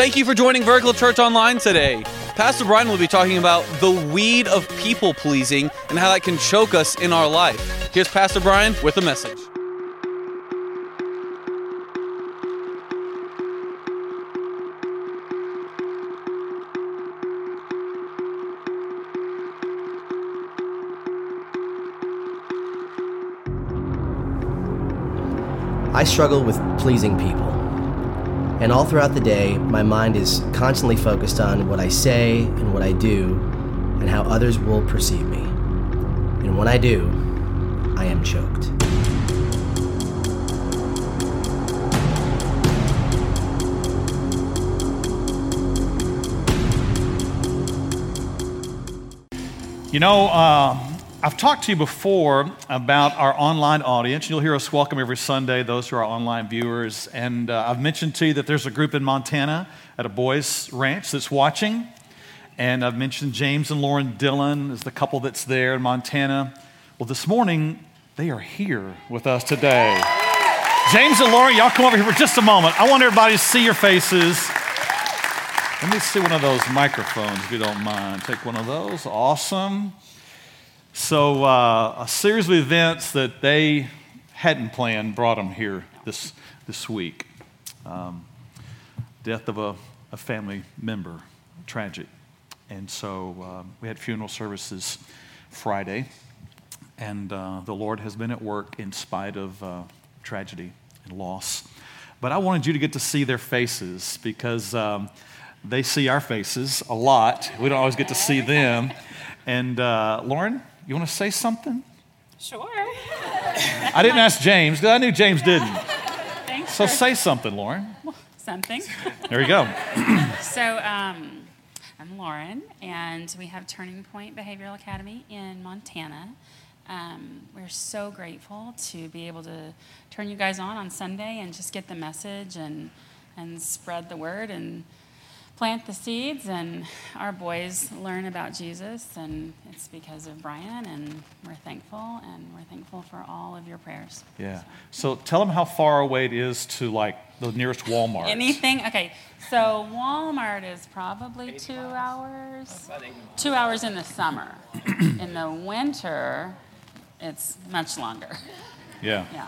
Thank you for joining Vertical Church Online today. Pastor Brian will be talking about the weed of people pleasing and how that can choke us in our life. Here's Pastor Brian with a message. I struggle with pleasing people. And all throughout the day, my mind is constantly focused on what I say and what I do and how others will perceive me. And when I do, I am choked. You know, uh, I've talked to you before about our online audience. You'll hear us welcome every Sunday those who are our online viewers. And uh, I've mentioned to you that there's a group in Montana at a boys' ranch that's watching. And I've mentioned James and Lauren Dillon as the couple that's there in Montana. Well, this morning, they are here with us today. James and Lauren, y'all come over here for just a moment. I want everybody to see your faces. Let me see one of those microphones, if you don't mind. Take one of those. Awesome. So, uh, a series of events that they hadn't planned brought them here this, this week. Um, death of a, a, family member, tragic. And so, uh, we had funeral services Friday, and uh, the Lord has been at work in spite of uh, tragedy and loss. But I wanted you to get to see their faces because. Um, they see our faces a lot. We don't always get to see them. And uh, Lauren, you want to say something? Sure. I didn't ask James because I knew James didn't. Thanks. So say something, Lauren. Something. There you go. so um, I'm Lauren, and we have Turning Point Behavioral Academy in Montana. Um, we're so grateful to be able to turn you guys on on Sunday and just get the message and and spread the word and plant the seeds and our boys learn about Jesus and it's because of Brian and we're thankful and we're thankful for all of your prayers. Yeah. So, so tell them how far away it is to like the nearest Walmart. Anything? Okay. So Walmart is probably 2 hours. 2 hours in the summer. in the winter it's much longer. Yeah. Yeah.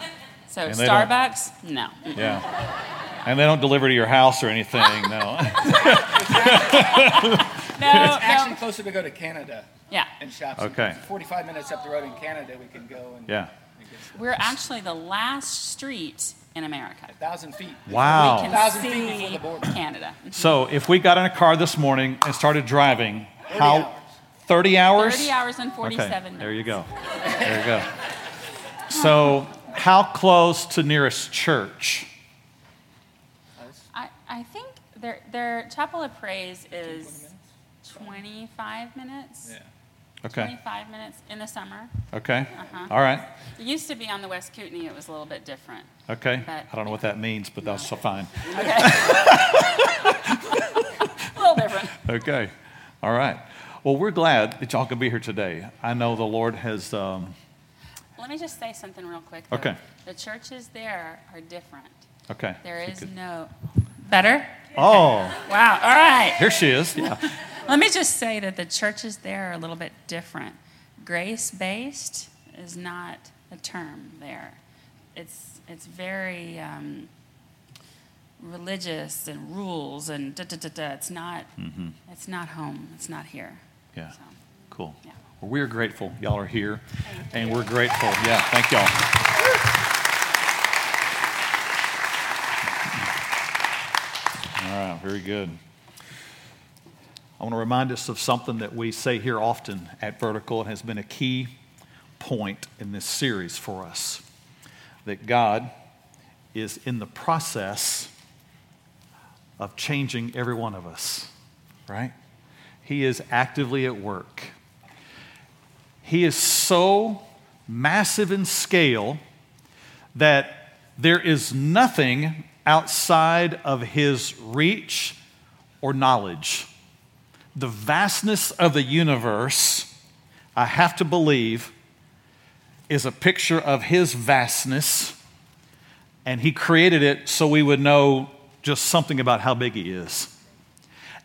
So Starbucks? No. Yeah. And they don't deliver to your house or anything, no. no, It's actually no. closer to go to Canada Yeah. and shop. Okay. 45 minutes up the road in Canada, we can go and Yeah. and get We're actually the last street in America. a thousand feet. Wow. We can 1,000 feet see before the border. Canada. So, if we got in a car this morning and started driving, 30 how? hours. 30 hours? 30 hours and 47 Okay, minutes. there you go. There you go. So, how close to nearest church? I, I think their, their Chapel of Praise is 25 minutes. Yeah. Okay. 25 minutes in the summer. Okay. Uh-huh. All right. It used to be on the West Kootenai, it was a little bit different. Okay. But- I don't know what that means, but that's so fine. Okay. a little different. Okay. All right. Well, we're glad that y'all can be here today. I know the Lord has. Um, Let me just say something real quick. though. Okay. The churches there are different. okay. There you is could- no. Better? Oh, Wow. All right. here she is. Yeah. Let me just say that the churches there are a little bit different. Grace based is not a term there. It's it's very um, religious and rules and da da da da. It's not Mm-hmm. it's not home. It's not here. Yeah. So, Cool. Yeah. Well, we're grateful y'all are here, and we're grateful. Yeah. Thank y'all. All right. Very good. I want to remind us of something that we say here often at Vertical. It has been a key point in this series for us that God is in the process of changing every one of us, right? He is actively at work. He is so massive in scale that there is nothing outside of his reach or knowledge. The vastness of the universe, I have to believe, is a picture of his vastness, and he created it so we would know just something about how big he is.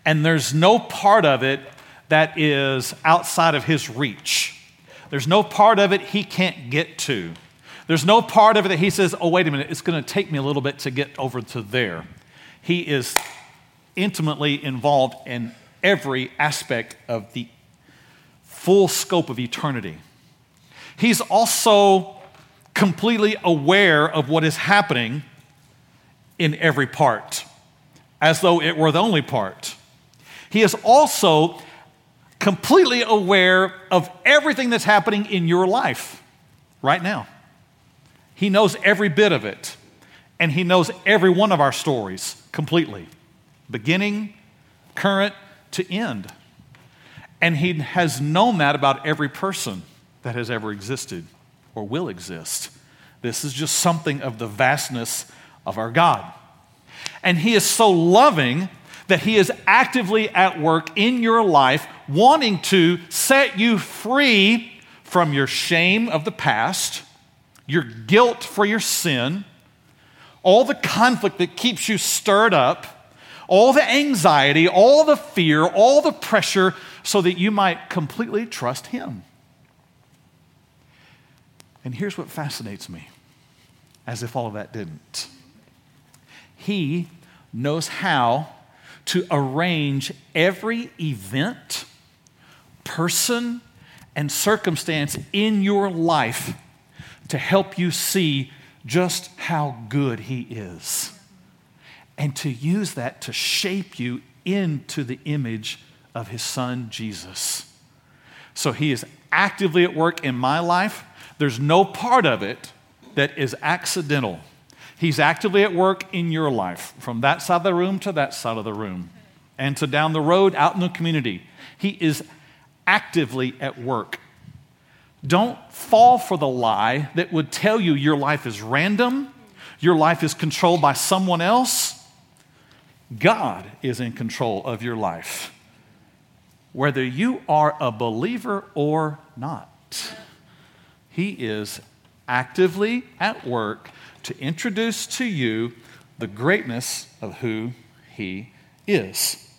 and there's no part of it that is outside of his reach. There's no part of it he can't get to. There's no part of it that he says, oh, wait a minute, it's going to take me a little bit to get over to there. He is intimately involved in every aspect of the full scope of eternity. He's also completely aware of what is happening in every part, as though it were the only part. He is also completely aware of everything that's happening in your life right now. He knows every bit of it, and He knows every one of our stories completely, beginning, current to end. And He has known that about every person that has ever existed or will exist. This is just something of the vastness of our God. And He is so loving that He is actively at work in your life, wanting to set you free from your shame of the past, your guilt for your sin, all the conflict that keeps you stirred up, all the anxiety, all the fear, all the pressure, so that you might completely trust Him. And here's what fascinates me as if all of that didn't. He knows how to arrange every event, person, and circumstance in your life to help you see just how good He is. And to use that to shape you into the image of His Son, Jesus. So He is actively at work in my life. There's no part of it that is accidental. He's actively at work in your life, from that side of the room to that side of the room, and to down the road out in the community. He is actively at work. Don't fall for the lie that would tell you your life is random, your life is controlled by someone else. God is in control of your life, whether you are a believer or not. He is actively at work to introduce to you the greatness of who He is.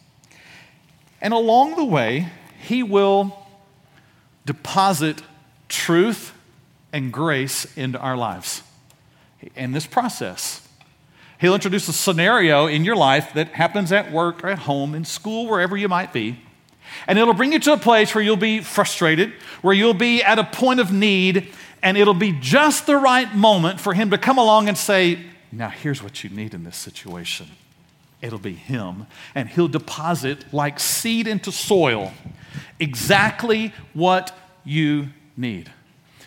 And along the way, He will deposit truth and grace into our lives in this process. He'll introduce a scenario in your life that happens at work or at home, in school, wherever you might be. And it'll bring you to a place where you'll be frustrated, where you'll be at a point of need, and it'll be just the right moment for him to come along and say, Now, here's what you need in this situation. It'll be him, and he'll deposit like seed into soil exactly what you need.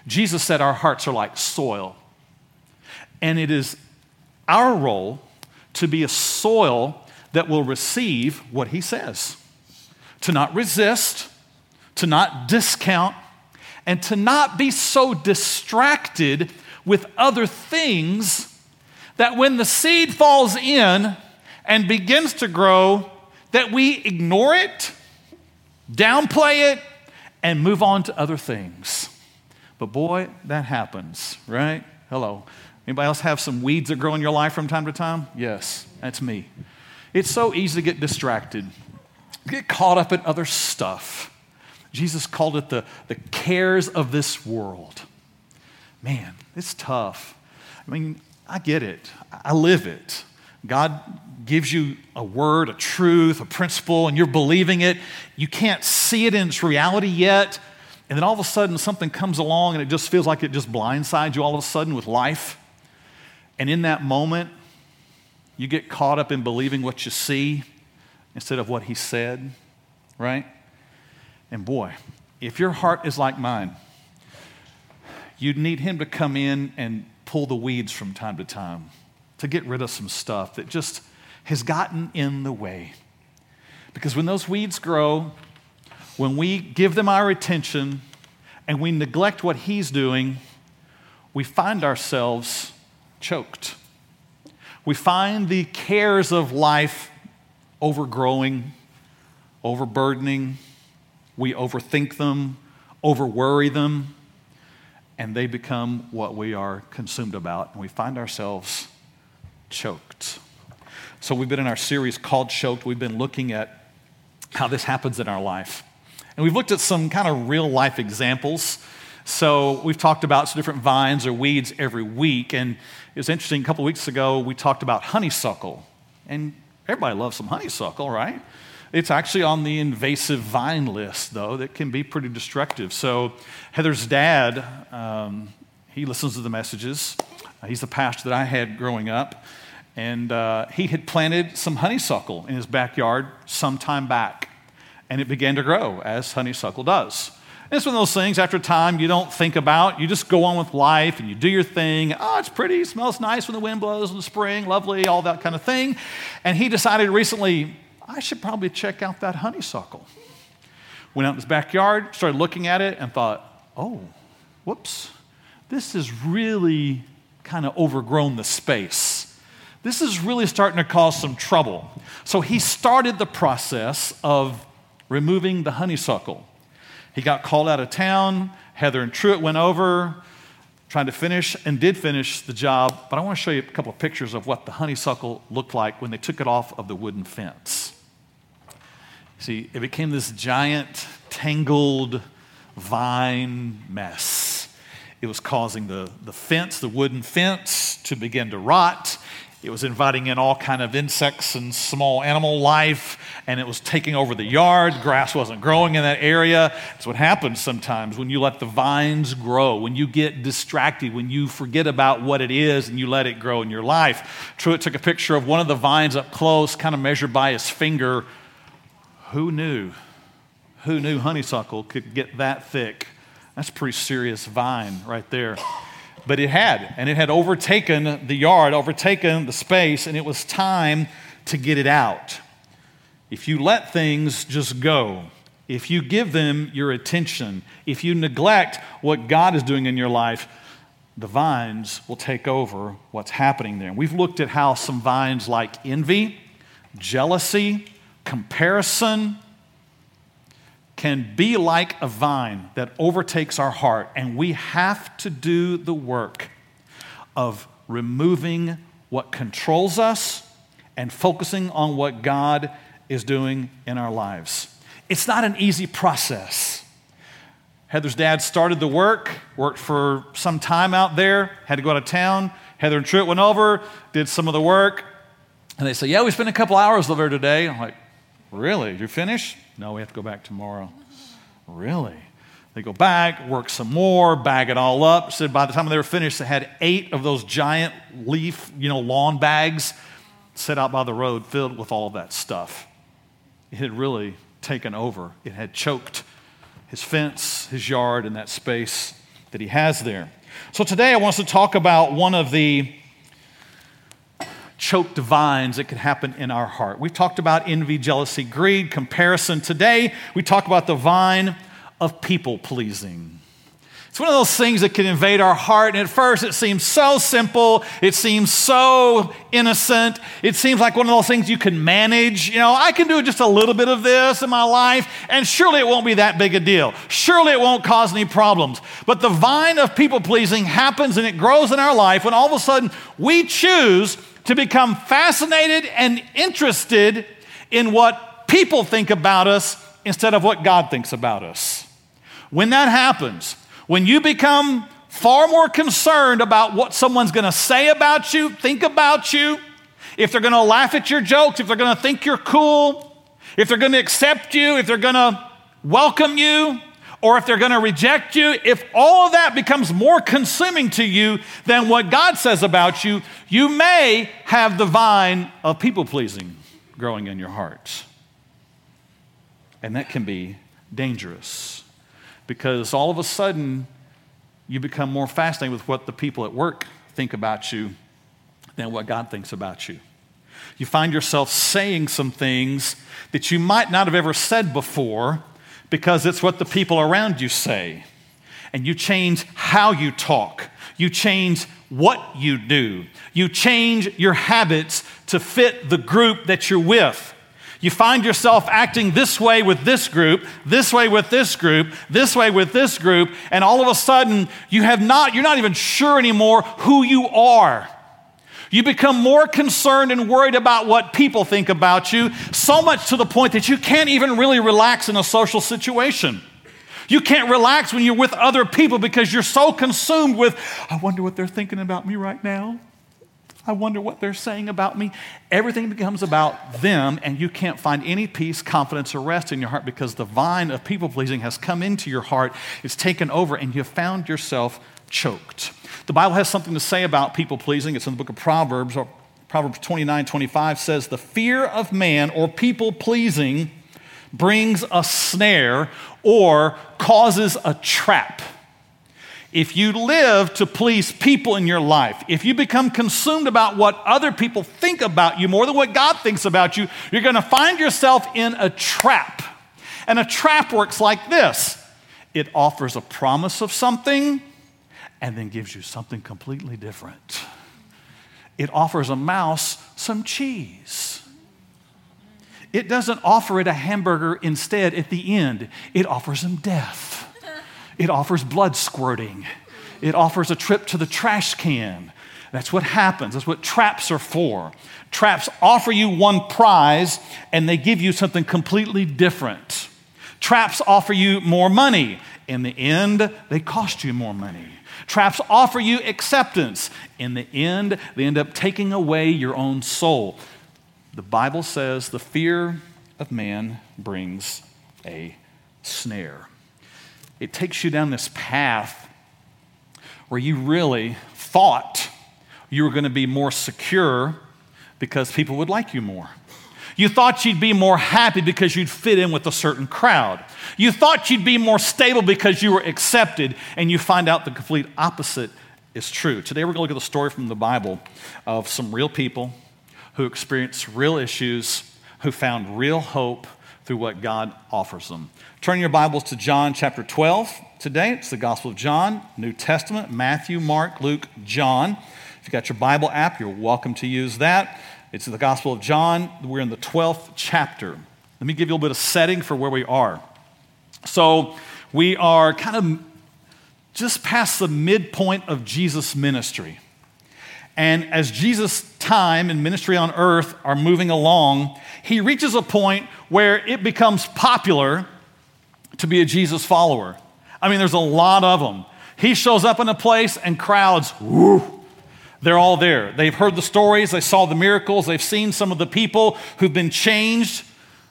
Jesus said our hearts are like soil, and it is our role to be a soil that will receive what he says, to not resist, to not discount, and to not be so distracted with other things that when the seed falls in and begins to grow, that we ignore it, downplay it, and move on to other things. But boy, that happens, right? Hello. Anybody else have some weeds that grow in your life from time to time? Yes, that's me. It's so easy to get distracted, get caught up in other stuff. Jesus called it the, the cares of this world. Man, it's tough. I mean, I get it, I live it. God gives you a word, a truth, a principle, and you're believing it. You can't see it in its reality yet. And then all of a sudden, something comes along and it just feels like it just blindsides you all of a sudden with life. And in that moment, you get caught up in believing what you see instead of what He said, right? And boy, if your heart is like mine, you'd need Him to come in and pull the weeds from time to time to get rid of some stuff that just has gotten in the way. Because when those weeds grow, when we give them our attention and we neglect what He's doing, we find ourselves choked. We find the cares of life overgrowing, overburdening, we overthink them, overworry them, and they become what we are consumed about, and we find ourselves choked. So, we've been in our series called Choked. We've been looking at how this happens in our life. And we've looked at some kind of real life examples. So we've talked about some different vines or weeds every week. And it was interesting, a couple weeks ago, we talked about honeysuckle. And everybody loves some honeysuckle, right? It's actually on the invasive vine list, though, that can be pretty destructive. So Heather's dad, um, he listens to the messages. He's the pastor that I had growing up. And uh, he had planted some honeysuckle in his backyard some time back. And it began to grow, as honeysuckle does. And it's one of those things after time you don't think about. You just go on with life and you do your thing. Oh, it's pretty, smells nice when the wind blows in the spring, lovely, all that kind of thing. And he decided recently, I should probably check out that honeysuckle. Went out in his backyard, started looking at it, and thought, oh, whoops, this is really kind of overgrown the space. This is really starting to cause some trouble. So he started the process of removing the honeysuckle. He got called out of town. Heather and Truett went over, trying to finish, and did finish the job. But I want to show you a couple of pictures of what the honeysuckle looked like when they took it off of the wooden fence. See, it became this giant, tangled vine mess. It was causing the, the fence, the wooden fence, to begin to rot. It was inviting in all kind of insects and small animal life, and it was taking over the yard. Grass wasn't growing in that area. That's what happens sometimes when you let the vines grow, when you get distracted, when you forget about what it is and you let it grow in your life. Truett took a picture of one of the vines up close, kind of measured by his finger. Who knew? Who knew honeysuckle could get that thick? That's a pretty serious vine right there. But it had, and it had overtaken the yard, overtaken the space, and it was time to get it out. If you let things just go, if you give them your attention, if you neglect what God is doing in your life, the vines will take over what's happening there. And we've looked at how some vines like envy, jealousy, comparison, can be like a vine that overtakes our heart, and we have to do the work of removing what controls us and focusing on what God is doing in our lives. It's not an easy process. Heather's dad started the work, worked for some time out there, had to go out of town. Heather and Truett went over, did some of the work, and they said, Yeah, we spent a couple hours over today. I'm like, Really? You finished? No, we have to go back tomorrow. Really? They go back, work some more, bag it all up. Said by the time they were finished, they had eight of those giant leaf, you know, lawn bags set out by the road filled with all that stuff. It had really taken over. It had choked his fence, his yard, and that space that he has there. So today I want us to talk about one of the choked vines that could happen in our heart. We've talked about envy, jealousy, greed, comparison. Today, we talk about the vine of people pleasing. It's one of those things that can invade our heart, and at first it seems so simple, it seems so innocent, it seems like one of those things you can manage. You know, I can do just a little bit of this in my life, and surely it won't be that big a deal. Surely it won't cause any problems. But the vine of people pleasing happens and it grows in our life when all of a sudden we choose to become fascinated and interested in what people think about us instead of what God thinks about us. When that happens, when you become far more concerned about what someone's to say about you, think about you, if they're to laugh at your jokes, if they're to think you're cool, if they're to accept you, if they're to welcome you, or if they're going to reject you, if all of that becomes more consuming to you than what God says about you, you may have the vine of people pleasing growing in your heart. And that can be dangerous because all of a sudden you become more fascinated with what the people at work think about you than what God thinks about you. You find yourself saying some things that you might not have ever said before because it's what the people around you say. And you change how you talk, you change what you do, you change your habits to fit the group that you're with. You find yourself acting this way with this group, this way with this group, this way with this group, and all of a sudden you have not, you're not even sure anymore who you are. You become more concerned and worried about what people think about you, so much to the point that you can't even really relax in a social situation. You can't relax when you're with other people because you're so consumed with, I wonder what they're thinking about me right now. I wonder what they're saying about me. Everything becomes about them, and you can't find any peace, confidence, or rest in your heart because the vine of people pleasing has come into your heart, it's taken over, and you've found yourself choked. The Bible has something to say about people pleasing. It's in the book of Proverbs. Proverbs 29 25 says, The fear of man or people pleasing brings a snare or causes a trap. If you live to please people in your life, if you become consumed about what other people think about you more than what God thinks about you, you're going to find yourself in a trap. And a trap works like this it offers a promise of something and then gives you something completely different. It offers a mouse some cheese it doesn't offer it a hamburger instead at the end, it offers him death. It offers blood squirting. It offers a trip to the trash can. That's what happens. That's what traps are for. Traps offer you one prize and they give you something completely different. Traps offer you more money. In the end, they cost you more money. Traps offer you acceptance. In the end, they end up taking away your own soul. The Bible says the fear of man brings a snare. It takes you down this path where you really thought you were going to be more secure because people would like you more. You thought you'd be more happy because you'd fit in with a certain crowd. You thought you'd be more stable because you were accepted, and you find out the complete opposite is true. Today, we're going to look at the story from the Bible of some real people who experienced real issues, who found real hope through what God offers them. Turn your Bibles to John chapter 12 today. It's the Gospel of John, New Testament, Matthew, Mark, Luke, John. If you've got your Bible app, you're welcome to use that. It's the Gospel of John. We're in the 12th chapter. Let me give you a little bit of setting for where we are. So, we are kind of just past the midpoint of Jesus' ministry. And as Jesus' time and ministry on earth are moving along, he reaches a point where it becomes popular to be a Jesus follower. I mean, there's a lot of them. He shows up in a place and crowds, they're all there. They've heard the stories, they saw the miracles, they've seen some of the people who've been changed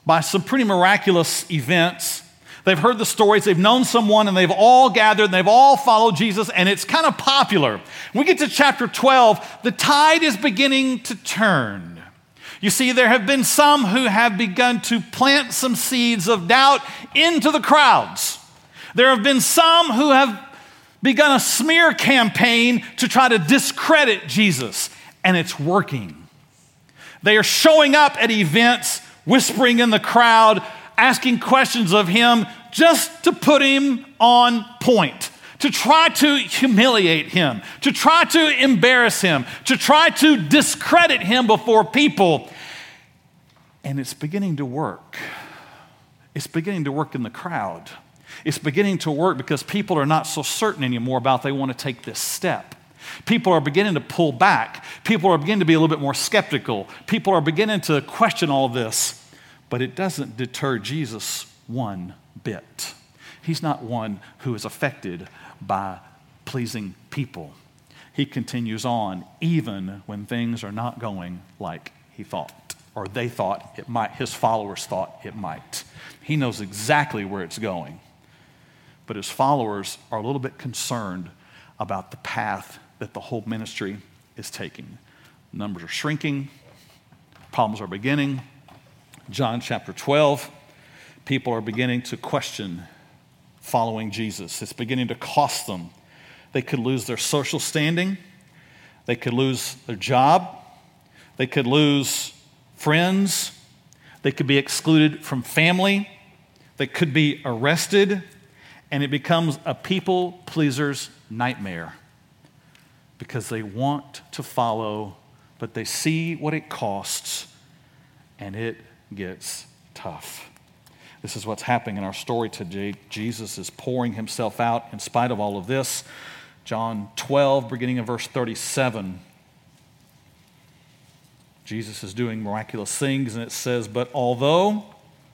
by some pretty miraculous events. They've heard the stories, they've known someone, and they've all gathered and they've all followed Jesus, and it's kind of popular. When we get to chapter 12, the tide is beginning to turn. You see, there have been some who have begun to plant some seeds of doubt into the crowds. There have been some who have begun a smear campaign to try to discredit Jesus, and it's working. They are showing up at events, whispering in the crowd, asking questions of him just to put him on point, to try to humiliate him, to try to embarrass him, to try to discredit him before people. And it's beginning to work. It's beginning to work in the crowd. It's beginning to work because people are not so certain anymore about they want to take this step. People are beginning to pull back. People are beginning to be a little bit more skeptical. People are beginning to question all this but it doesn't deter Jesus one bit. He's not one who is affected by pleasing people. He continues on even when things are not going like he thought, or they thought it might, his followers thought it might. He knows exactly where it's going. But his followers are a little bit concerned about the path that the whole ministry is taking. Numbers are shrinking, problems are beginning, John chapter 12, people are beginning to question following Jesus. It's beginning to cost them. They could lose their social standing, they could lose their job, they could lose friends, they could be excluded from family, they could be arrested, and it becomes a people pleaser's nightmare because they want to follow, but they see what it costs, and it gets tough. This is what's happening in our story today. Jesus is pouring himself out in spite of all of this. John 12, beginning in verse 37. Jesus is doing miraculous things, and it says, But although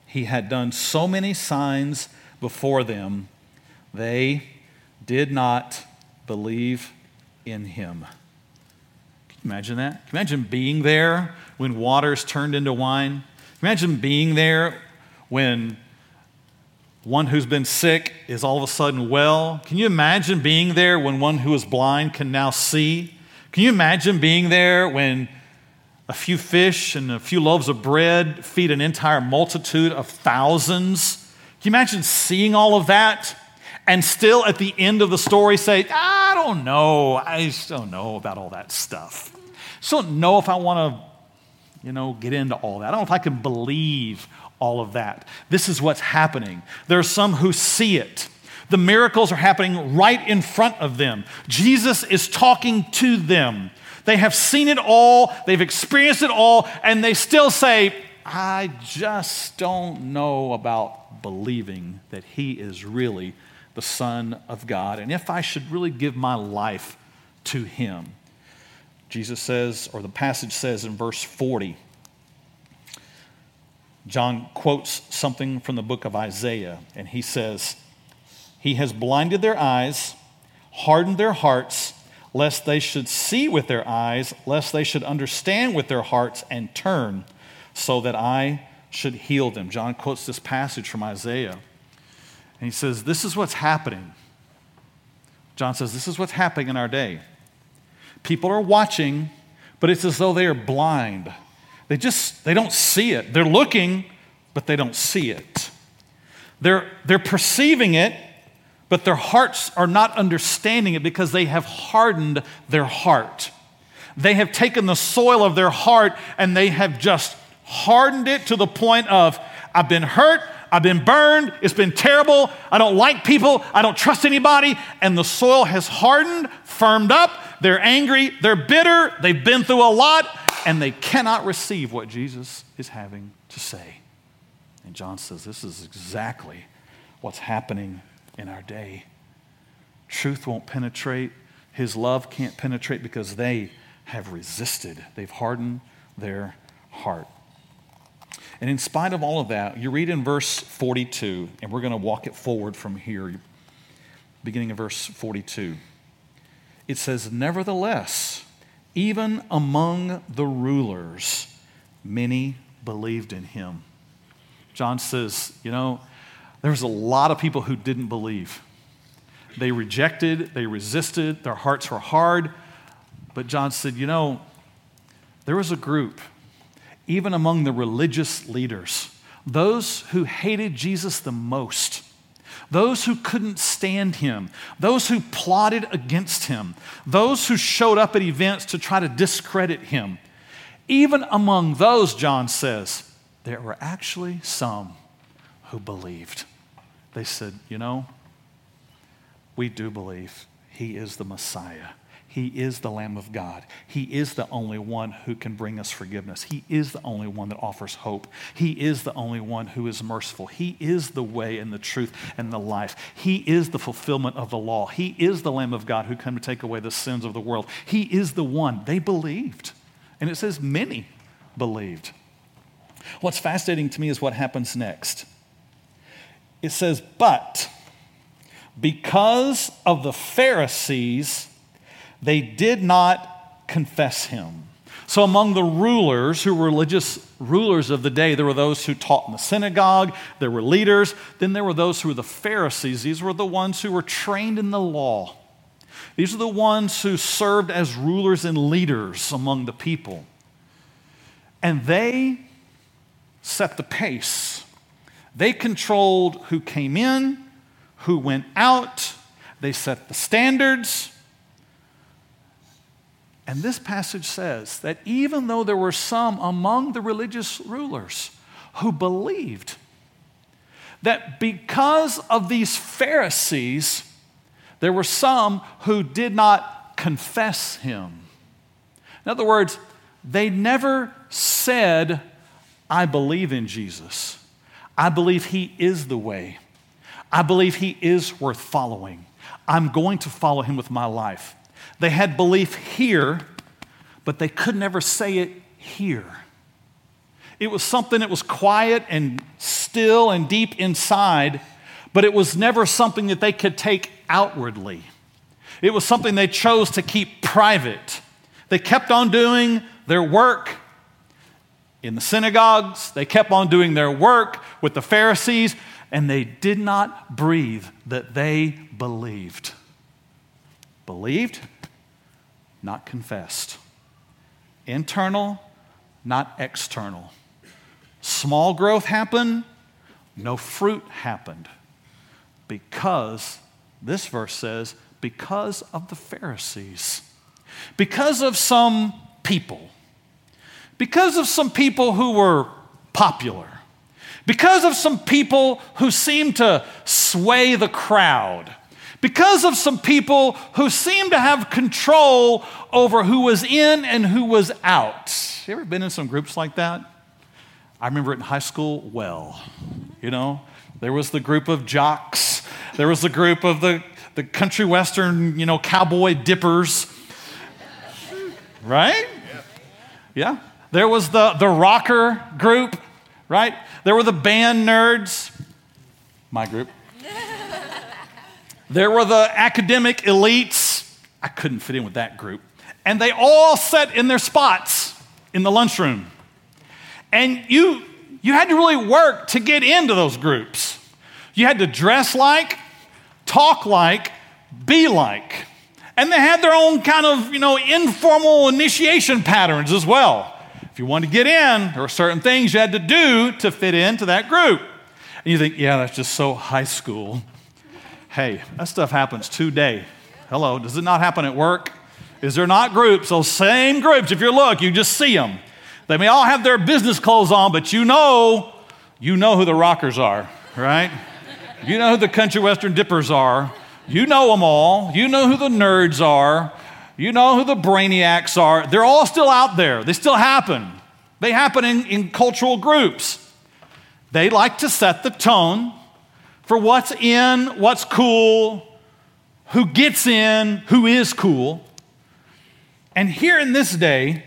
he had done so many signs before them, they did not believe in him. Can you imagine that. Can you imagine being there when waters turned into wine. Can you imagine being there when one who's been sick is all of a sudden well. Can you imagine being there when one who is blind can now see? Can you imagine being there when a few fish and a few loaves of bread feed an entire multitude of thousands? Can you imagine seeing all of that and still at the end of the story say, I don't know, I just don't know about all that stuff. I don't know if I want to, you know, get into all that. I don't know if I can believe all of that. This is what's happening. There are some who see it. The miracles are happening right in front of them. Jesus is talking to them. They have seen it all, they've experienced it all, and they still say, I just don't know about believing that He is really the Son of God and if I should really give my life to Him. Jesus says, or the passage says in verse 40, John quotes something from the book of Isaiah, and he says, He has blinded their eyes, hardened their hearts, lest they should see with their eyes, lest they should understand with their hearts and turn, so that I should heal them. John quotes this passage from Isaiah, and he says, This is what's happening. John says, This is what's happening in our day. People are watching, but it's as though they are blind. They just they don't see it. They're looking, but they don't see it. They're, they're perceiving it, but their hearts are not understanding it because they have hardened their heart. They have taken the soil of their heart and they have just hardened it to the point of, I've been hurt, I've been burned, it's been terrible, I don't like people, I don't trust anybody, and the soil has hardened, firmed up, they're angry, they're bitter, they've been through a lot, and they cannot receive what Jesus is having to say. And John says this is exactly what's happening in our day. Truth won't penetrate, His love can't penetrate because they have resisted, they've hardened their heart. And in spite of all of that, you read in verse 42, and we're going to walk it forward from here, beginning of verse 42. It says, Nevertheless, even among the rulers, many believed in him. John says, you know, there was a lot of people who didn't believe. They rejected, they resisted, their hearts were hard. But John said, you know, there was a group, even among the religious leaders, those who hated Jesus the most those who couldn't stand him, those who plotted against him, those who showed up at events to try to discredit him. Even among those, John says, there were actually some who believed. They said, You know, we do believe he is the Messiah. He is the Lamb of God. He is the only one who can bring us forgiveness. He is the only one that offers hope. He is the only one who is merciful. He is the way and the truth and the life. He is the fulfillment of the law. He is the Lamb of God who came to take away the sins of the world. He is the one. They believed. And it says many believed. What's fascinating to me is what happens next. It says, but because of the Pharisees, they did not confess him. So, among the rulers who were religious rulers of the day, there were those who taught in the synagogue, there were leaders, then there were those who were the Pharisees. These were the ones who were trained in the law. These are the ones who served as rulers and leaders among the people. And they set the pace. They controlled who came in, who went out, they set the standards. And this passage says that even though there were some among the religious rulers who believed that because of these Pharisees, there were some who did not confess him. In other words, they never said, I believe in Jesus. I believe he is the way. I believe he is worth following. I'm going to follow him with my life. They had belief here, but they could never say it here. It was something that was quiet and still and deep inside, but it was never something that they could take outwardly. It was something they chose to keep private. They kept on doing their work in the synagogues, they kept on doing their work with the Pharisees, and they did not breathe that they believed. Believed, not confessed. Internal, not external. Small growth happened, no fruit happened. Because, this verse says, because of the Pharisees, because of some people, because of some people who were popular, because of some people who seemed to sway the crowd, because of some people who seemed to have control over who was in and who was out. You ever been in some groups like that? I remember it in high school well. You know, there was the group of jocks, there was the group of the, the country western, you know, cowboy dippers. Right? Yeah. There was the, the rocker group, right? There were the band nerds, my group. There were the academic elites. I couldn't fit in with that group. And they all sat in their spots in the lunchroom. And you, you had to really work to get into those groups. You had to dress like, talk like, be like. And they had their own kind of, you know, informal initiation patterns as well. If you wanted to get in, there were certain things you had to do to fit into that group. And you think, yeah, that's just so high school. Hey, that stuff happens today. Hello, does it not happen at work? Is there not groups? Those same groups, if you look, you just see them. They may all have their business clothes on, but you know, you know who the rockers are, right? You know who the country western dippers are. You know them all. You know who the nerds are. You know who the brainiacs are. They're all still out there. They still happen. They happen in, in cultural groups. They like to set the tone for what's in, what's cool, who gets in, who is cool. And here in this day,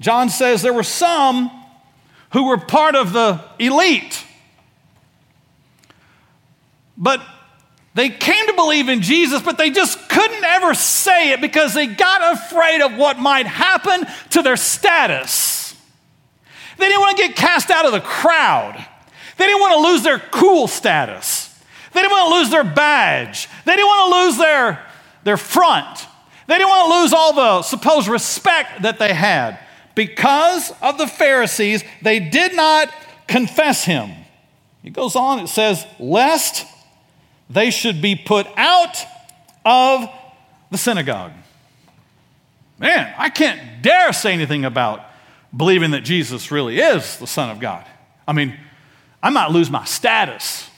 John says there were some who were part of the elite. But they came to believe in Jesus, but they just couldn't ever say it because they got afraid of what might happen to their status. They didn't want to get cast out of the crowd. They didn't want to lose their cool status. They didn't want to lose their badge. They didn't want to lose their, their front. They didn't want to lose all the supposed respect that they had. Because of the Pharisees, they did not confess him. It goes on, it says, lest they should be put out of the synagogue. Man, I can't dare say anything about believing that Jesus really is the Son of God. I mean, I might lose my status.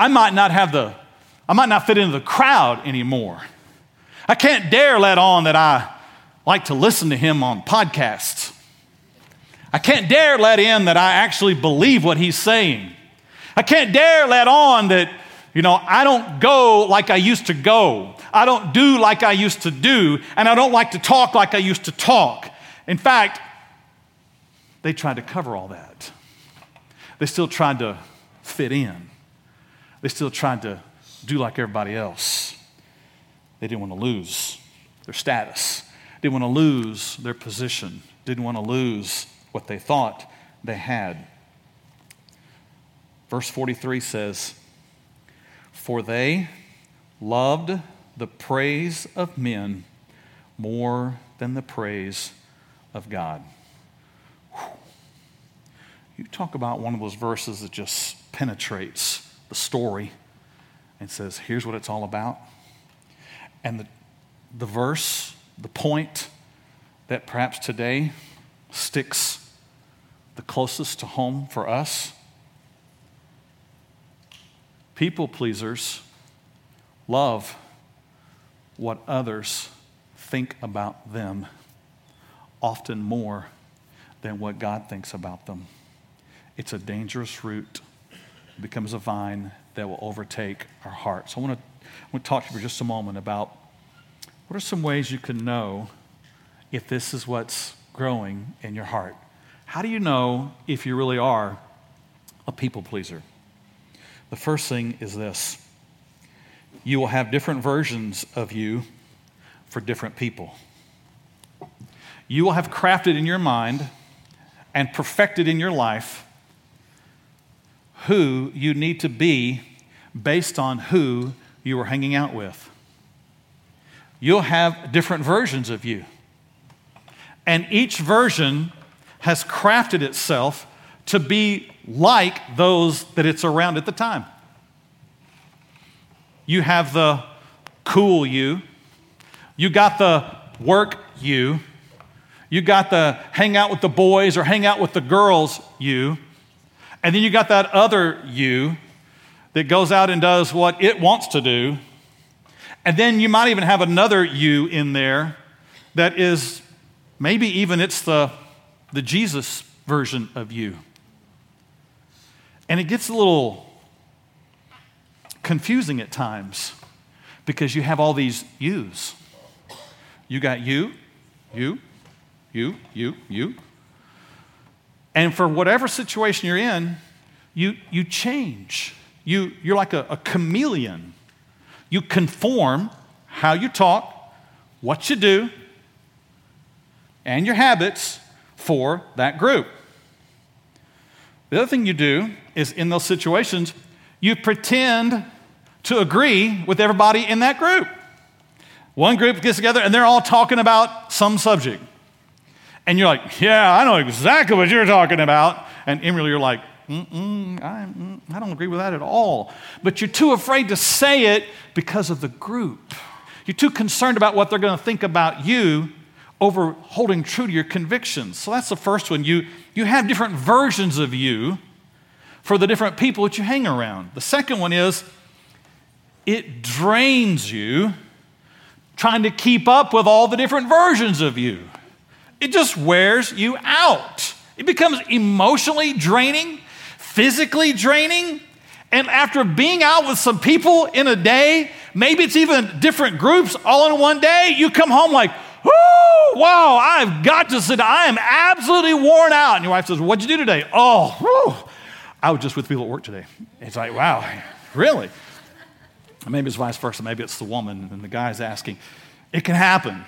I might not have the, I might not fit into the crowd anymore. I can't dare let on that I like to listen to him on podcasts. I can't dare let in that I actually believe what he's saying. I can't dare let on that, you know, I don't go like I used to go. I don't do like I used to do. And I don't like to talk like I used to talk. In fact, they tried to cover all that. They still tried to fit in. They still tried to do like everybody else. They didn't want to lose their status, didn't want to lose their position, didn't want to lose what they thought they had. Verse 43 says, For they loved the praise of men more than the praise of God. You talk about one of those verses that just penetrates the story and says, here's what it's all about. And the, the verse, the point that perhaps today sticks the closest to home for us? People pleasers love what others think about them often more than what God thinks about them. It's a dangerous root. It becomes a vine that will overtake our hearts. So I want to, I want to talk to you for just a moment about what are some ways you can know if this is what's growing in your heart. How do you know if you really are a people pleaser? The first thing is this you will have different versions of you for different people. You will have crafted in your mind and perfected in your life who you need to be based on who you are hanging out with. You'll have different versions of you. And each version has crafted itself to be like those that it's around at the time. You have the cool you, you got the work you, you got the hang out with the boys or hang out with the girls you, and then you got that other you that goes out and does what it wants to do. And then you might even have another you in there that is maybe even it's the, the Jesus version of you. And it gets a little confusing at times because you have all these yous. You got you, you, you, you, you. And for whatever situation you're in, you, you change. You, you're like a, a chameleon. You conform how you talk, what you do, and your habits for that group. The other thing you do is in those situations, you pretend to agree with everybody in that group. One group gets together and they're all talking about some subject. And you're like, yeah, I know exactly what you're talking about. And inwardly you're like, Mm-mm, I, mm, I don't agree with that at all. But you're too afraid to say it because of the group. You're too concerned about what they're going to think about you over holding true to your convictions. So that's the first one. You, you have different versions of you for the different people that you hang around. The second one is it drains you trying to keep up with all the different versions of you. It just wears you out. It becomes emotionally draining physically draining. And after being out with some people in a day, maybe it's even different groups all in one day, you come home like, Whoo, wow, I've got to sit. I am absolutely worn out. And your wife says, What'd you do today? Oh, whew, I was just with people at work today. It's like, Wow, really? Maybe it's vice versa. Maybe it's the woman and the guy's asking. It can happen.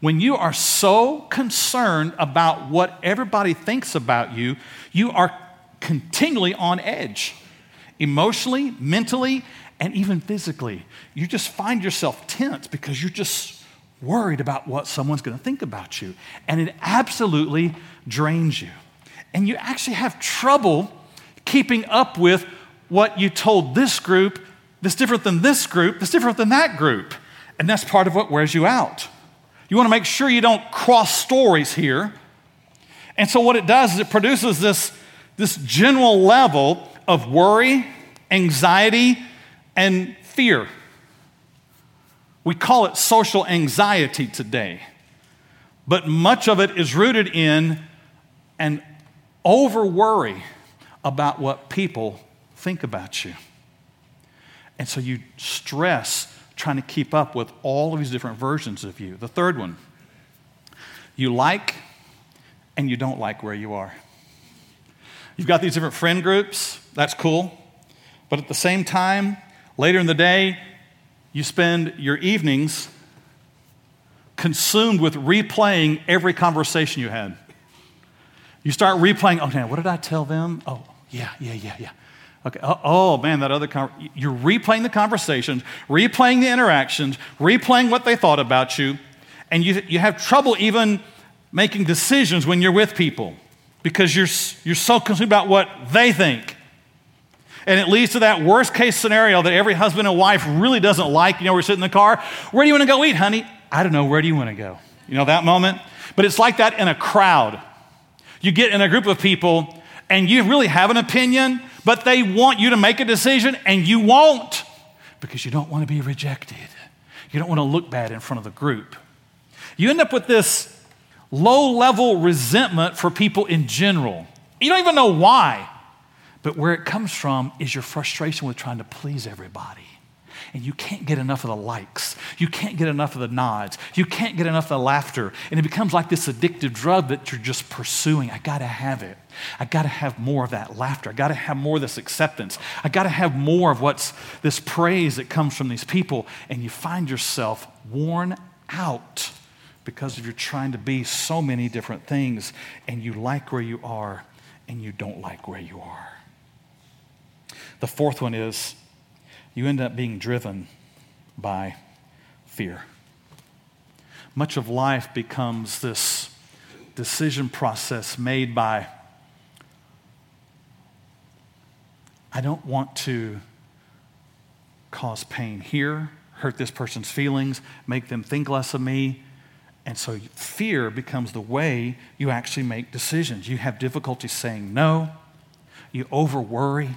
When you are so concerned about what everybody thinks about you, you are continually on edge, emotionally, mentally, and even physically. You just find yourself tense because you're just worried about what someone's going to think about you. And it absolutely drains you. And you actually have trouble keeping up with what you told this group that's different than this group, that's different than that group. And that's part of what wears you out. You want to make sure you don't cross stories here. And so, what it does is it produces this this general level of worry, anxiety, and fear. We call it social anxiety today, but much of it is rooted in an over worry about what people think about you. And so you stress trying to keep up with all of these different versions of you. The third one, you like and you don't like where you are. You've got these different friend groups, that's cool. But at the same time, later in the day, you spend your evenings consumed with replaying every conversation you had. You start replaying, oh man, what did I tell them? Oh, yeah, yeah, yeah, yeah. Okay. Oh, oh man, that other con- you're replaying the conversations, replaying the interactions, replaying what they thought about you, and you, you have trouble even making decisions when you're with people because you're, you're so concerned about what they think. And it leads to that worst case scenario that every husband and wife really doesn't like. You know, we're sitting in the car. Where do you want to go eat, honey? I don't know. Where do you want to go? You know, that moment? But it's like that in a crowd. You get in a group of people and you really have an opinion, but they want you to make a decision and you won't because you don't want to be rejected. You don't want to look bad in front of the group. You end up with this low level resentment for people in general. You don't even know why, but where it comes from is your frustration with trying to please everybody. and you can't get enough of the likes. You can't get enough of the nods. You can't get enough of the laughter. And it becomes like this addictive drug that you're just pursuing. I got to have it. I got to have more of that laughter. I got to have more of this acceptance. I got to have more of what's this praise that comes from these people. And you find yourself worn out because of you're trying to be so many different things and you like where you are and you don't like where you are. The fourth one is you end up being driven by fear. Much of life becomes this decision process made by I don't want to cause pain here, hurt this person's feelings, make them think less of me. And so fear becomes the way you actually make decisions. You have difficulty saying no, you over worry,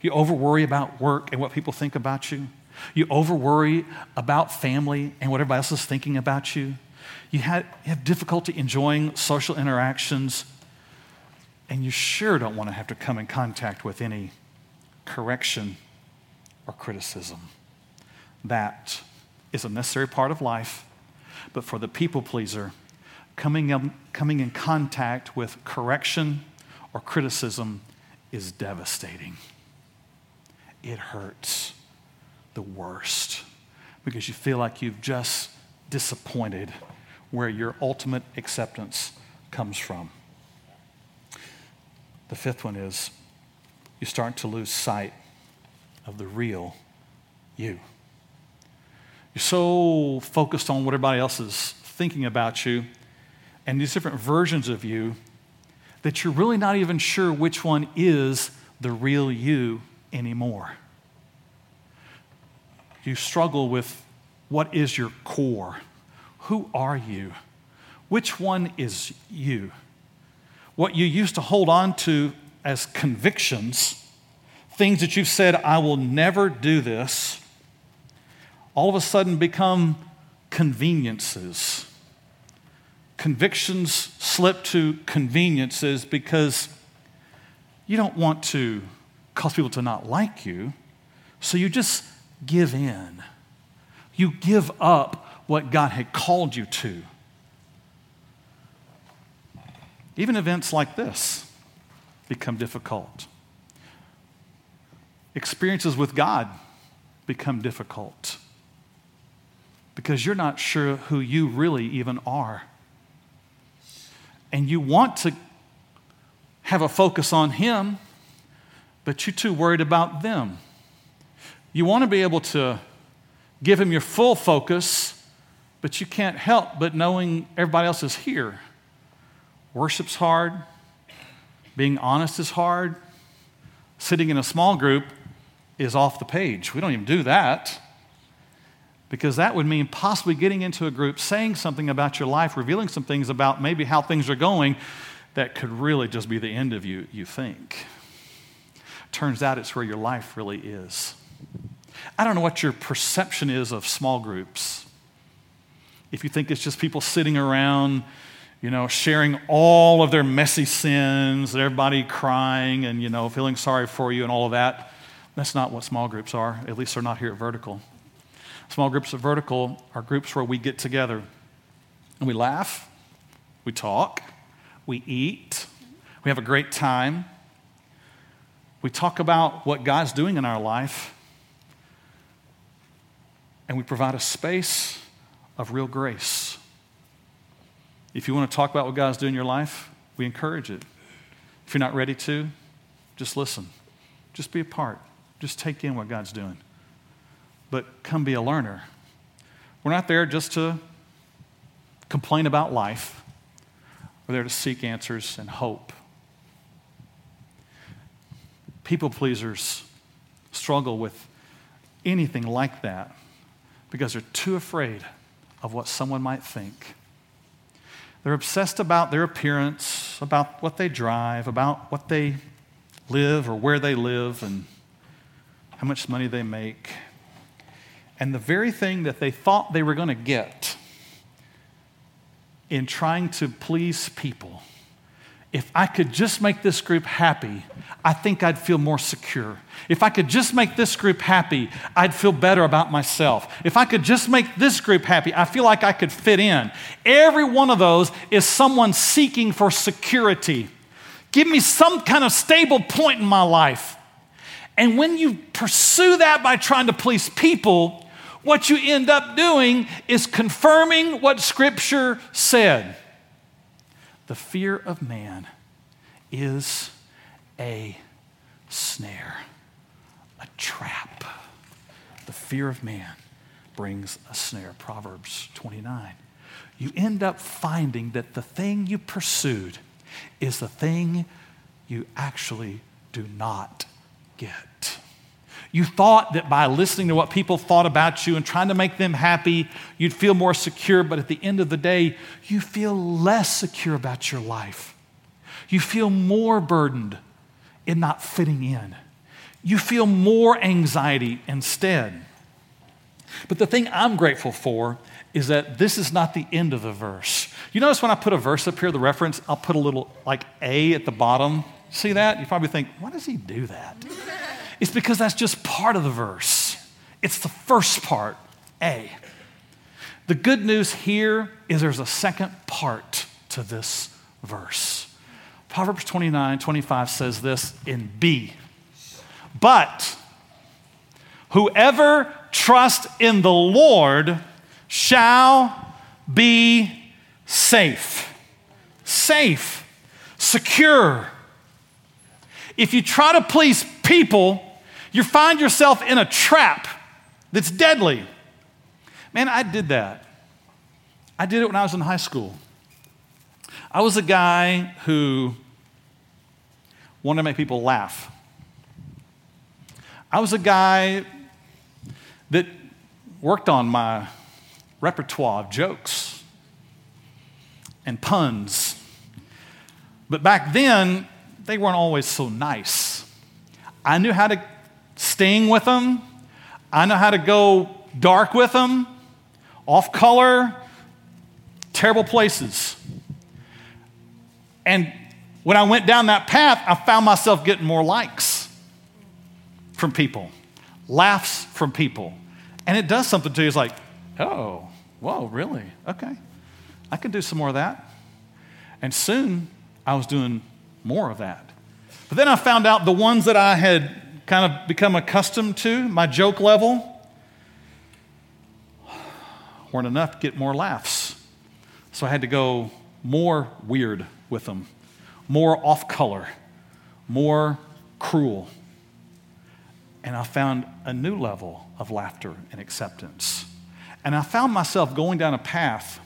you over worry about work and what people think about you. You over worry about family and what everybody else is thinking about you. You have, you have difficulty enjoying social interactions, and you sure don't want to have to come in contact with any correction or criticism. That is a necessary part of life, but for the people pleaser, coming in, coming in contact with correction or criticism is devastating it hurts the worst because you feel like you've just disappointed where your ultimate acceptance comes from. The fifth one is you start to lose sight of the real you. You're so focused on what everybody else is thinking about you and these different versions of you that you're really not even sure which one is the real you anymore. You struggle with what is your core? Who are you? Which one is you? What you used to hold on to as convictions, things that you've said, I will never do this, all of a sudden become conveniences. Convictions slip to conveniences because you don't want to cause people to not like you. So you just give in. You give up what God had called you to. Even events like this become difficult. Experiences with God become difficult because you're not sure who you really even are. And you want to have a focus on Him, but you're too worried about them. You want to be able to give Him your full focus, but you can't help but knowing everybody else is here. Worship's hard, being honest is hard, sitting in a small group is off the page. We don't even do that because that would mean possibly getting into a group, saying something about your life, revealing some things about maybe how things are going that could really just be the end of you, you think. Turns out it's where your life really is. I don't know what your perception is of small groups. If you think it's just people sitting around, you know, sharing all of their messy sins, everybody crying and, you know, feeling sorry for you and all of that, that's not what small groups are. At least they're not here at Vertical. Small groups at Vertical are groups where we get together and we laugh, we talk, we eat, we have a great time. We talk about what God's doing in our life, and we provide a space of real grace. If you want to talk about what God's doing in your life, we encourage it. If you're not ready to, just listen. Just be a part. Just take in what God's doing. But come be a learner. We're not there just to complain about life, we're there to seek answers and hope people pleasers struggle with anything like that because they're too afraid of what someone might think. They're obsessed about their appearance, about what they drive, about what they live or where they live, and how much money they make. And the very thing that they thought they were going to get in trying to please people if I could just make this group happy, I think I'd feel more secure. If I could just make this group happy, I'd feel better about myself. If I could just make this group happy, I feel like I could fit in. Every one of those is someone seeking for security. Give me some kind of stable point in my life. And when you pursue that by trying to please people, what you end up doing is confirming what Scripture said. The fear of man is a snare, a trap. The fear of man brings a snare. Proverbs 29. You end up finding that the thing you pursued is the thing you actually do not get. You thought that by listening to what people thought about you and trying to make them happy, you'd feel more secure, but at the end of the day, you feel less secure about your life. You feel more burdened in not fitting in. You feel more anxiety instead. But the thing I'm grateful for is that this is not the end of the verse. You notice when I put a verse up here, the reference, I'll put a little like A at the bottom. See that? You probably think, why does he do that? It's because that's just part of the verse. It's the first part, A. The good news here is there's a second part to this verse. Proverbs 29 25 says this in B. But whoever trusts in the Lord shall be safe. Safe, secure. If you try to please people, you find yourself in a trap that's deadly. Man, I did that. I did it when I was in high school. I was a guy who wanted to make people laugh. I was a guy that worked on my repertoire of jokes and puns. But back then, they weren't always so nice. I knew how to sting with them, I know how to go dark with them, off color, terrible places. And when I went down that path, I found myself getting more likes from people, laughs from people. And it does something to you. It's like, oh, whoa, really? Okay. I can do some more of that. And soon I was doing more of that. But then I found out the ones that I had kind of become accustomed to, my joke level, weren't enough to get more laughs. So I had to go more weird with them more off color, more cruel. And I found a new level of laughter and acceptance. And I found myself going down a path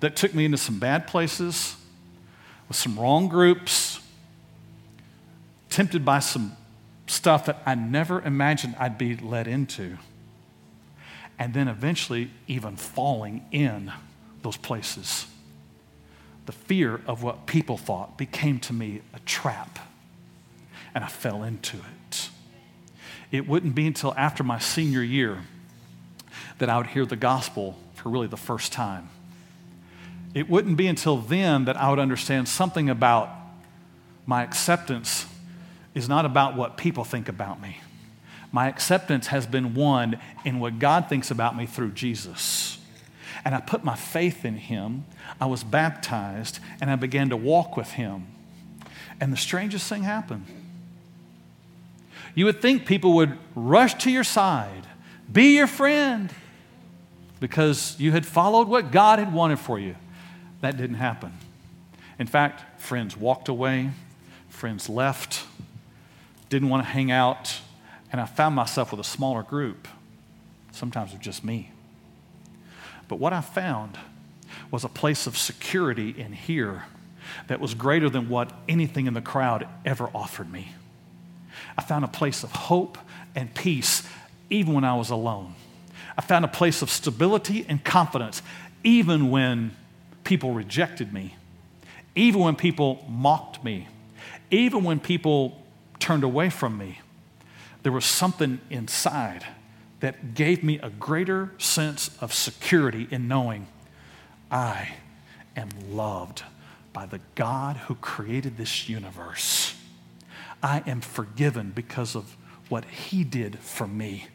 that took me into some bad places, with some wrong groups, tempted by some stuff that I never imagined I'd be led into. And then eventually, even falling in those places the fear of what people thought became to me a trap, and I fell into it. It wouldn't be until after my senior year that I would hear the gospel for really the first time. It wouldn't be until then that I would understand something about my acceptance is not about what people think about me. My acceptance has been won in what God thinks about me through Jesus and I put my faith in him. I was baptized and I began to walk with him. And the strangest thing happened. You would think people would rush to your side, be your friend, because you had followed what God had wanted for you. That didn't happen. In fact, friends walked away, friends left, didn't want to hang out, and I found myself with a smaller group, sometimes with just me. But what I found was a place of security in here that was greater than what anything in the crowd ever offered me. I found a place of hope and peace even when I was alone. I found a place of stability and confidence even when people rejected me, even when people mocked me, even when people turned away from me. There was something inside that gave me a greater sense of security in knowing I am loved by the God who created this universe. I am forgiven because of what He did for me.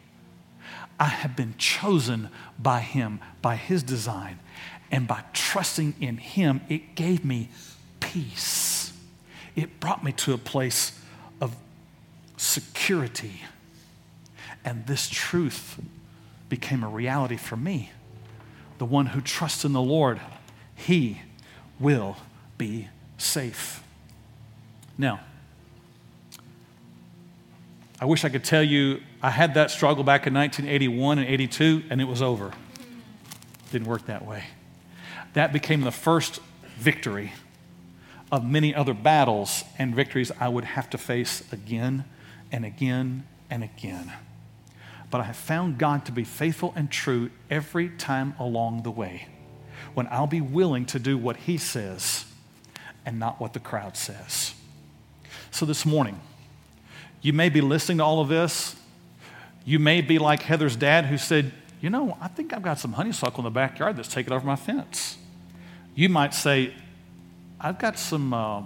I have been chosen by Him, by His design, and by trusting in Him, it gave me peace. It brought me to a place security. And this truth became a reality for me. The one who trusts in the Lord, he will be safe. Now, I wish I could tell you I had that struggle back in 1981 and 82 and it was over. Didn't work that way. That became the first victory of many other battles and victories I would have to face again and again and again. But I have found God to be faithful and true every time along the way when I'll be willing to do what He says and not what the crowd says. So this morning, you may be listening to all of this. You may be like Heather's dad who said, You know, I think I've got some honeysuckle in the backyard that's taken over my fence. You might say, I've got some uh,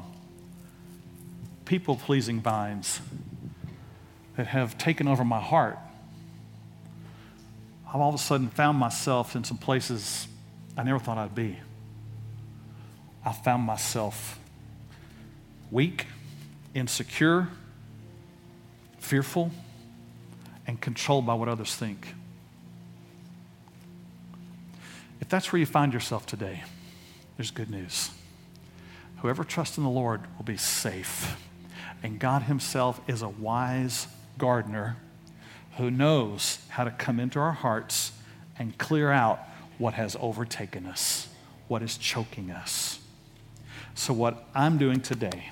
people pleasing vines that have taken over my heart. I've all of a sudden found myself in some places I never thought I'd be. I found myself weak, insecure, fearful, and controlled by what others think. If that's where you find yourself today, there's good news. Whoever trusts in the Lord will be safe. And God Himself is a wise gardener who knows how to come into our hearts and clear out what has overtaken us, what is choking us. So, what I'm doing today,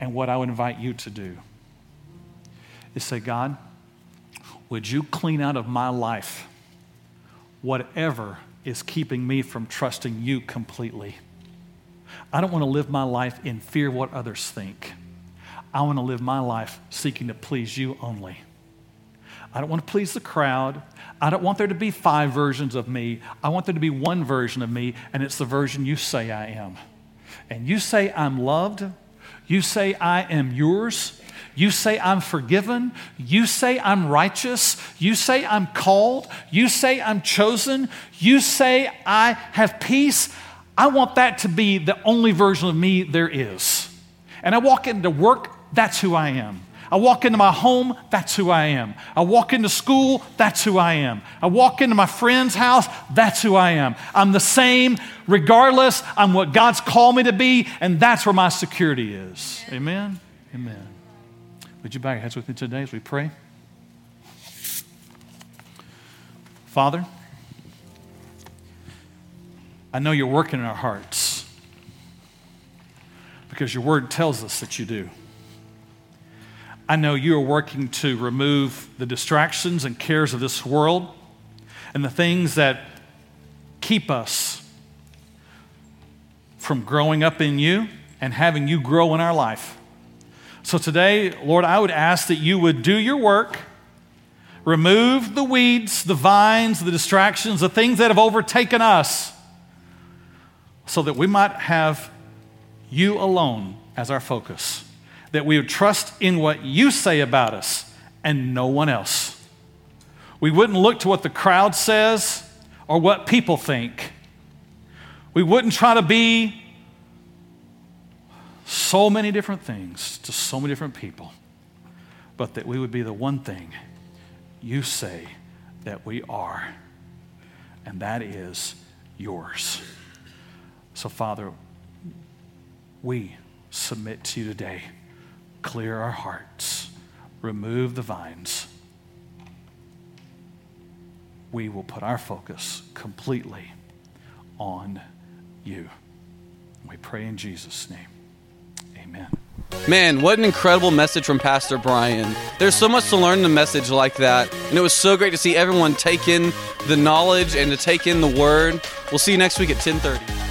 and what I would invite you to do, is say, God, would you clean out of my life whatever is keeping me from trusting you completely? I don't want to live my life in fear of what others think. I want to live my life seeking to please you only. I don't want to please the crowd. I don't want there to be five versions of me. I want there to be one version of me, and it's the version you say I am. And you say I'm loved. You say I am yours. You say I'm forgiven. You say I'm righteous. You say I'm called. You say I'm chosen. You say I have peace. I want that to be the only version of me there is. And I walk into work, that's who I am. I walk into my home, that's who I am. I walk into school, that's who I am. I walk into my friend's house, that's who I am. I'm the same regardless. I'm what God's called me to be, and that's where my security is. Amen? Amen. Would you bow your heads with me today as we pray? Father, I know you're working in our hearts because your word tells us that you do. I know you are working to remove the distractions and cares of this world and the things that keep us from growing up in you and having you grow in our life. So today, Lord, I would ask that you would do your work, remove the weeds, the vines, the distractions, the things that have overtaken us so that we might have you alone as our focus, that we would trust in what you say about us and no one else. We wouldn't look to what the crowd says or what people think. We wouldn't try to be so many different things to so many different people, but that we would be the one thing you say that we are, and that is yours. So, Father, we submit to you today. Clear our hearts, remove the vines. We will put our focus completely on you. We pray in Jesus' name. Amen. Man, what an incredible message from Pastor Brian. There's so much to learn in a message like that. And it was so great to see everyone take in the knowledge and to take in the word. We'll see you next week at 1030.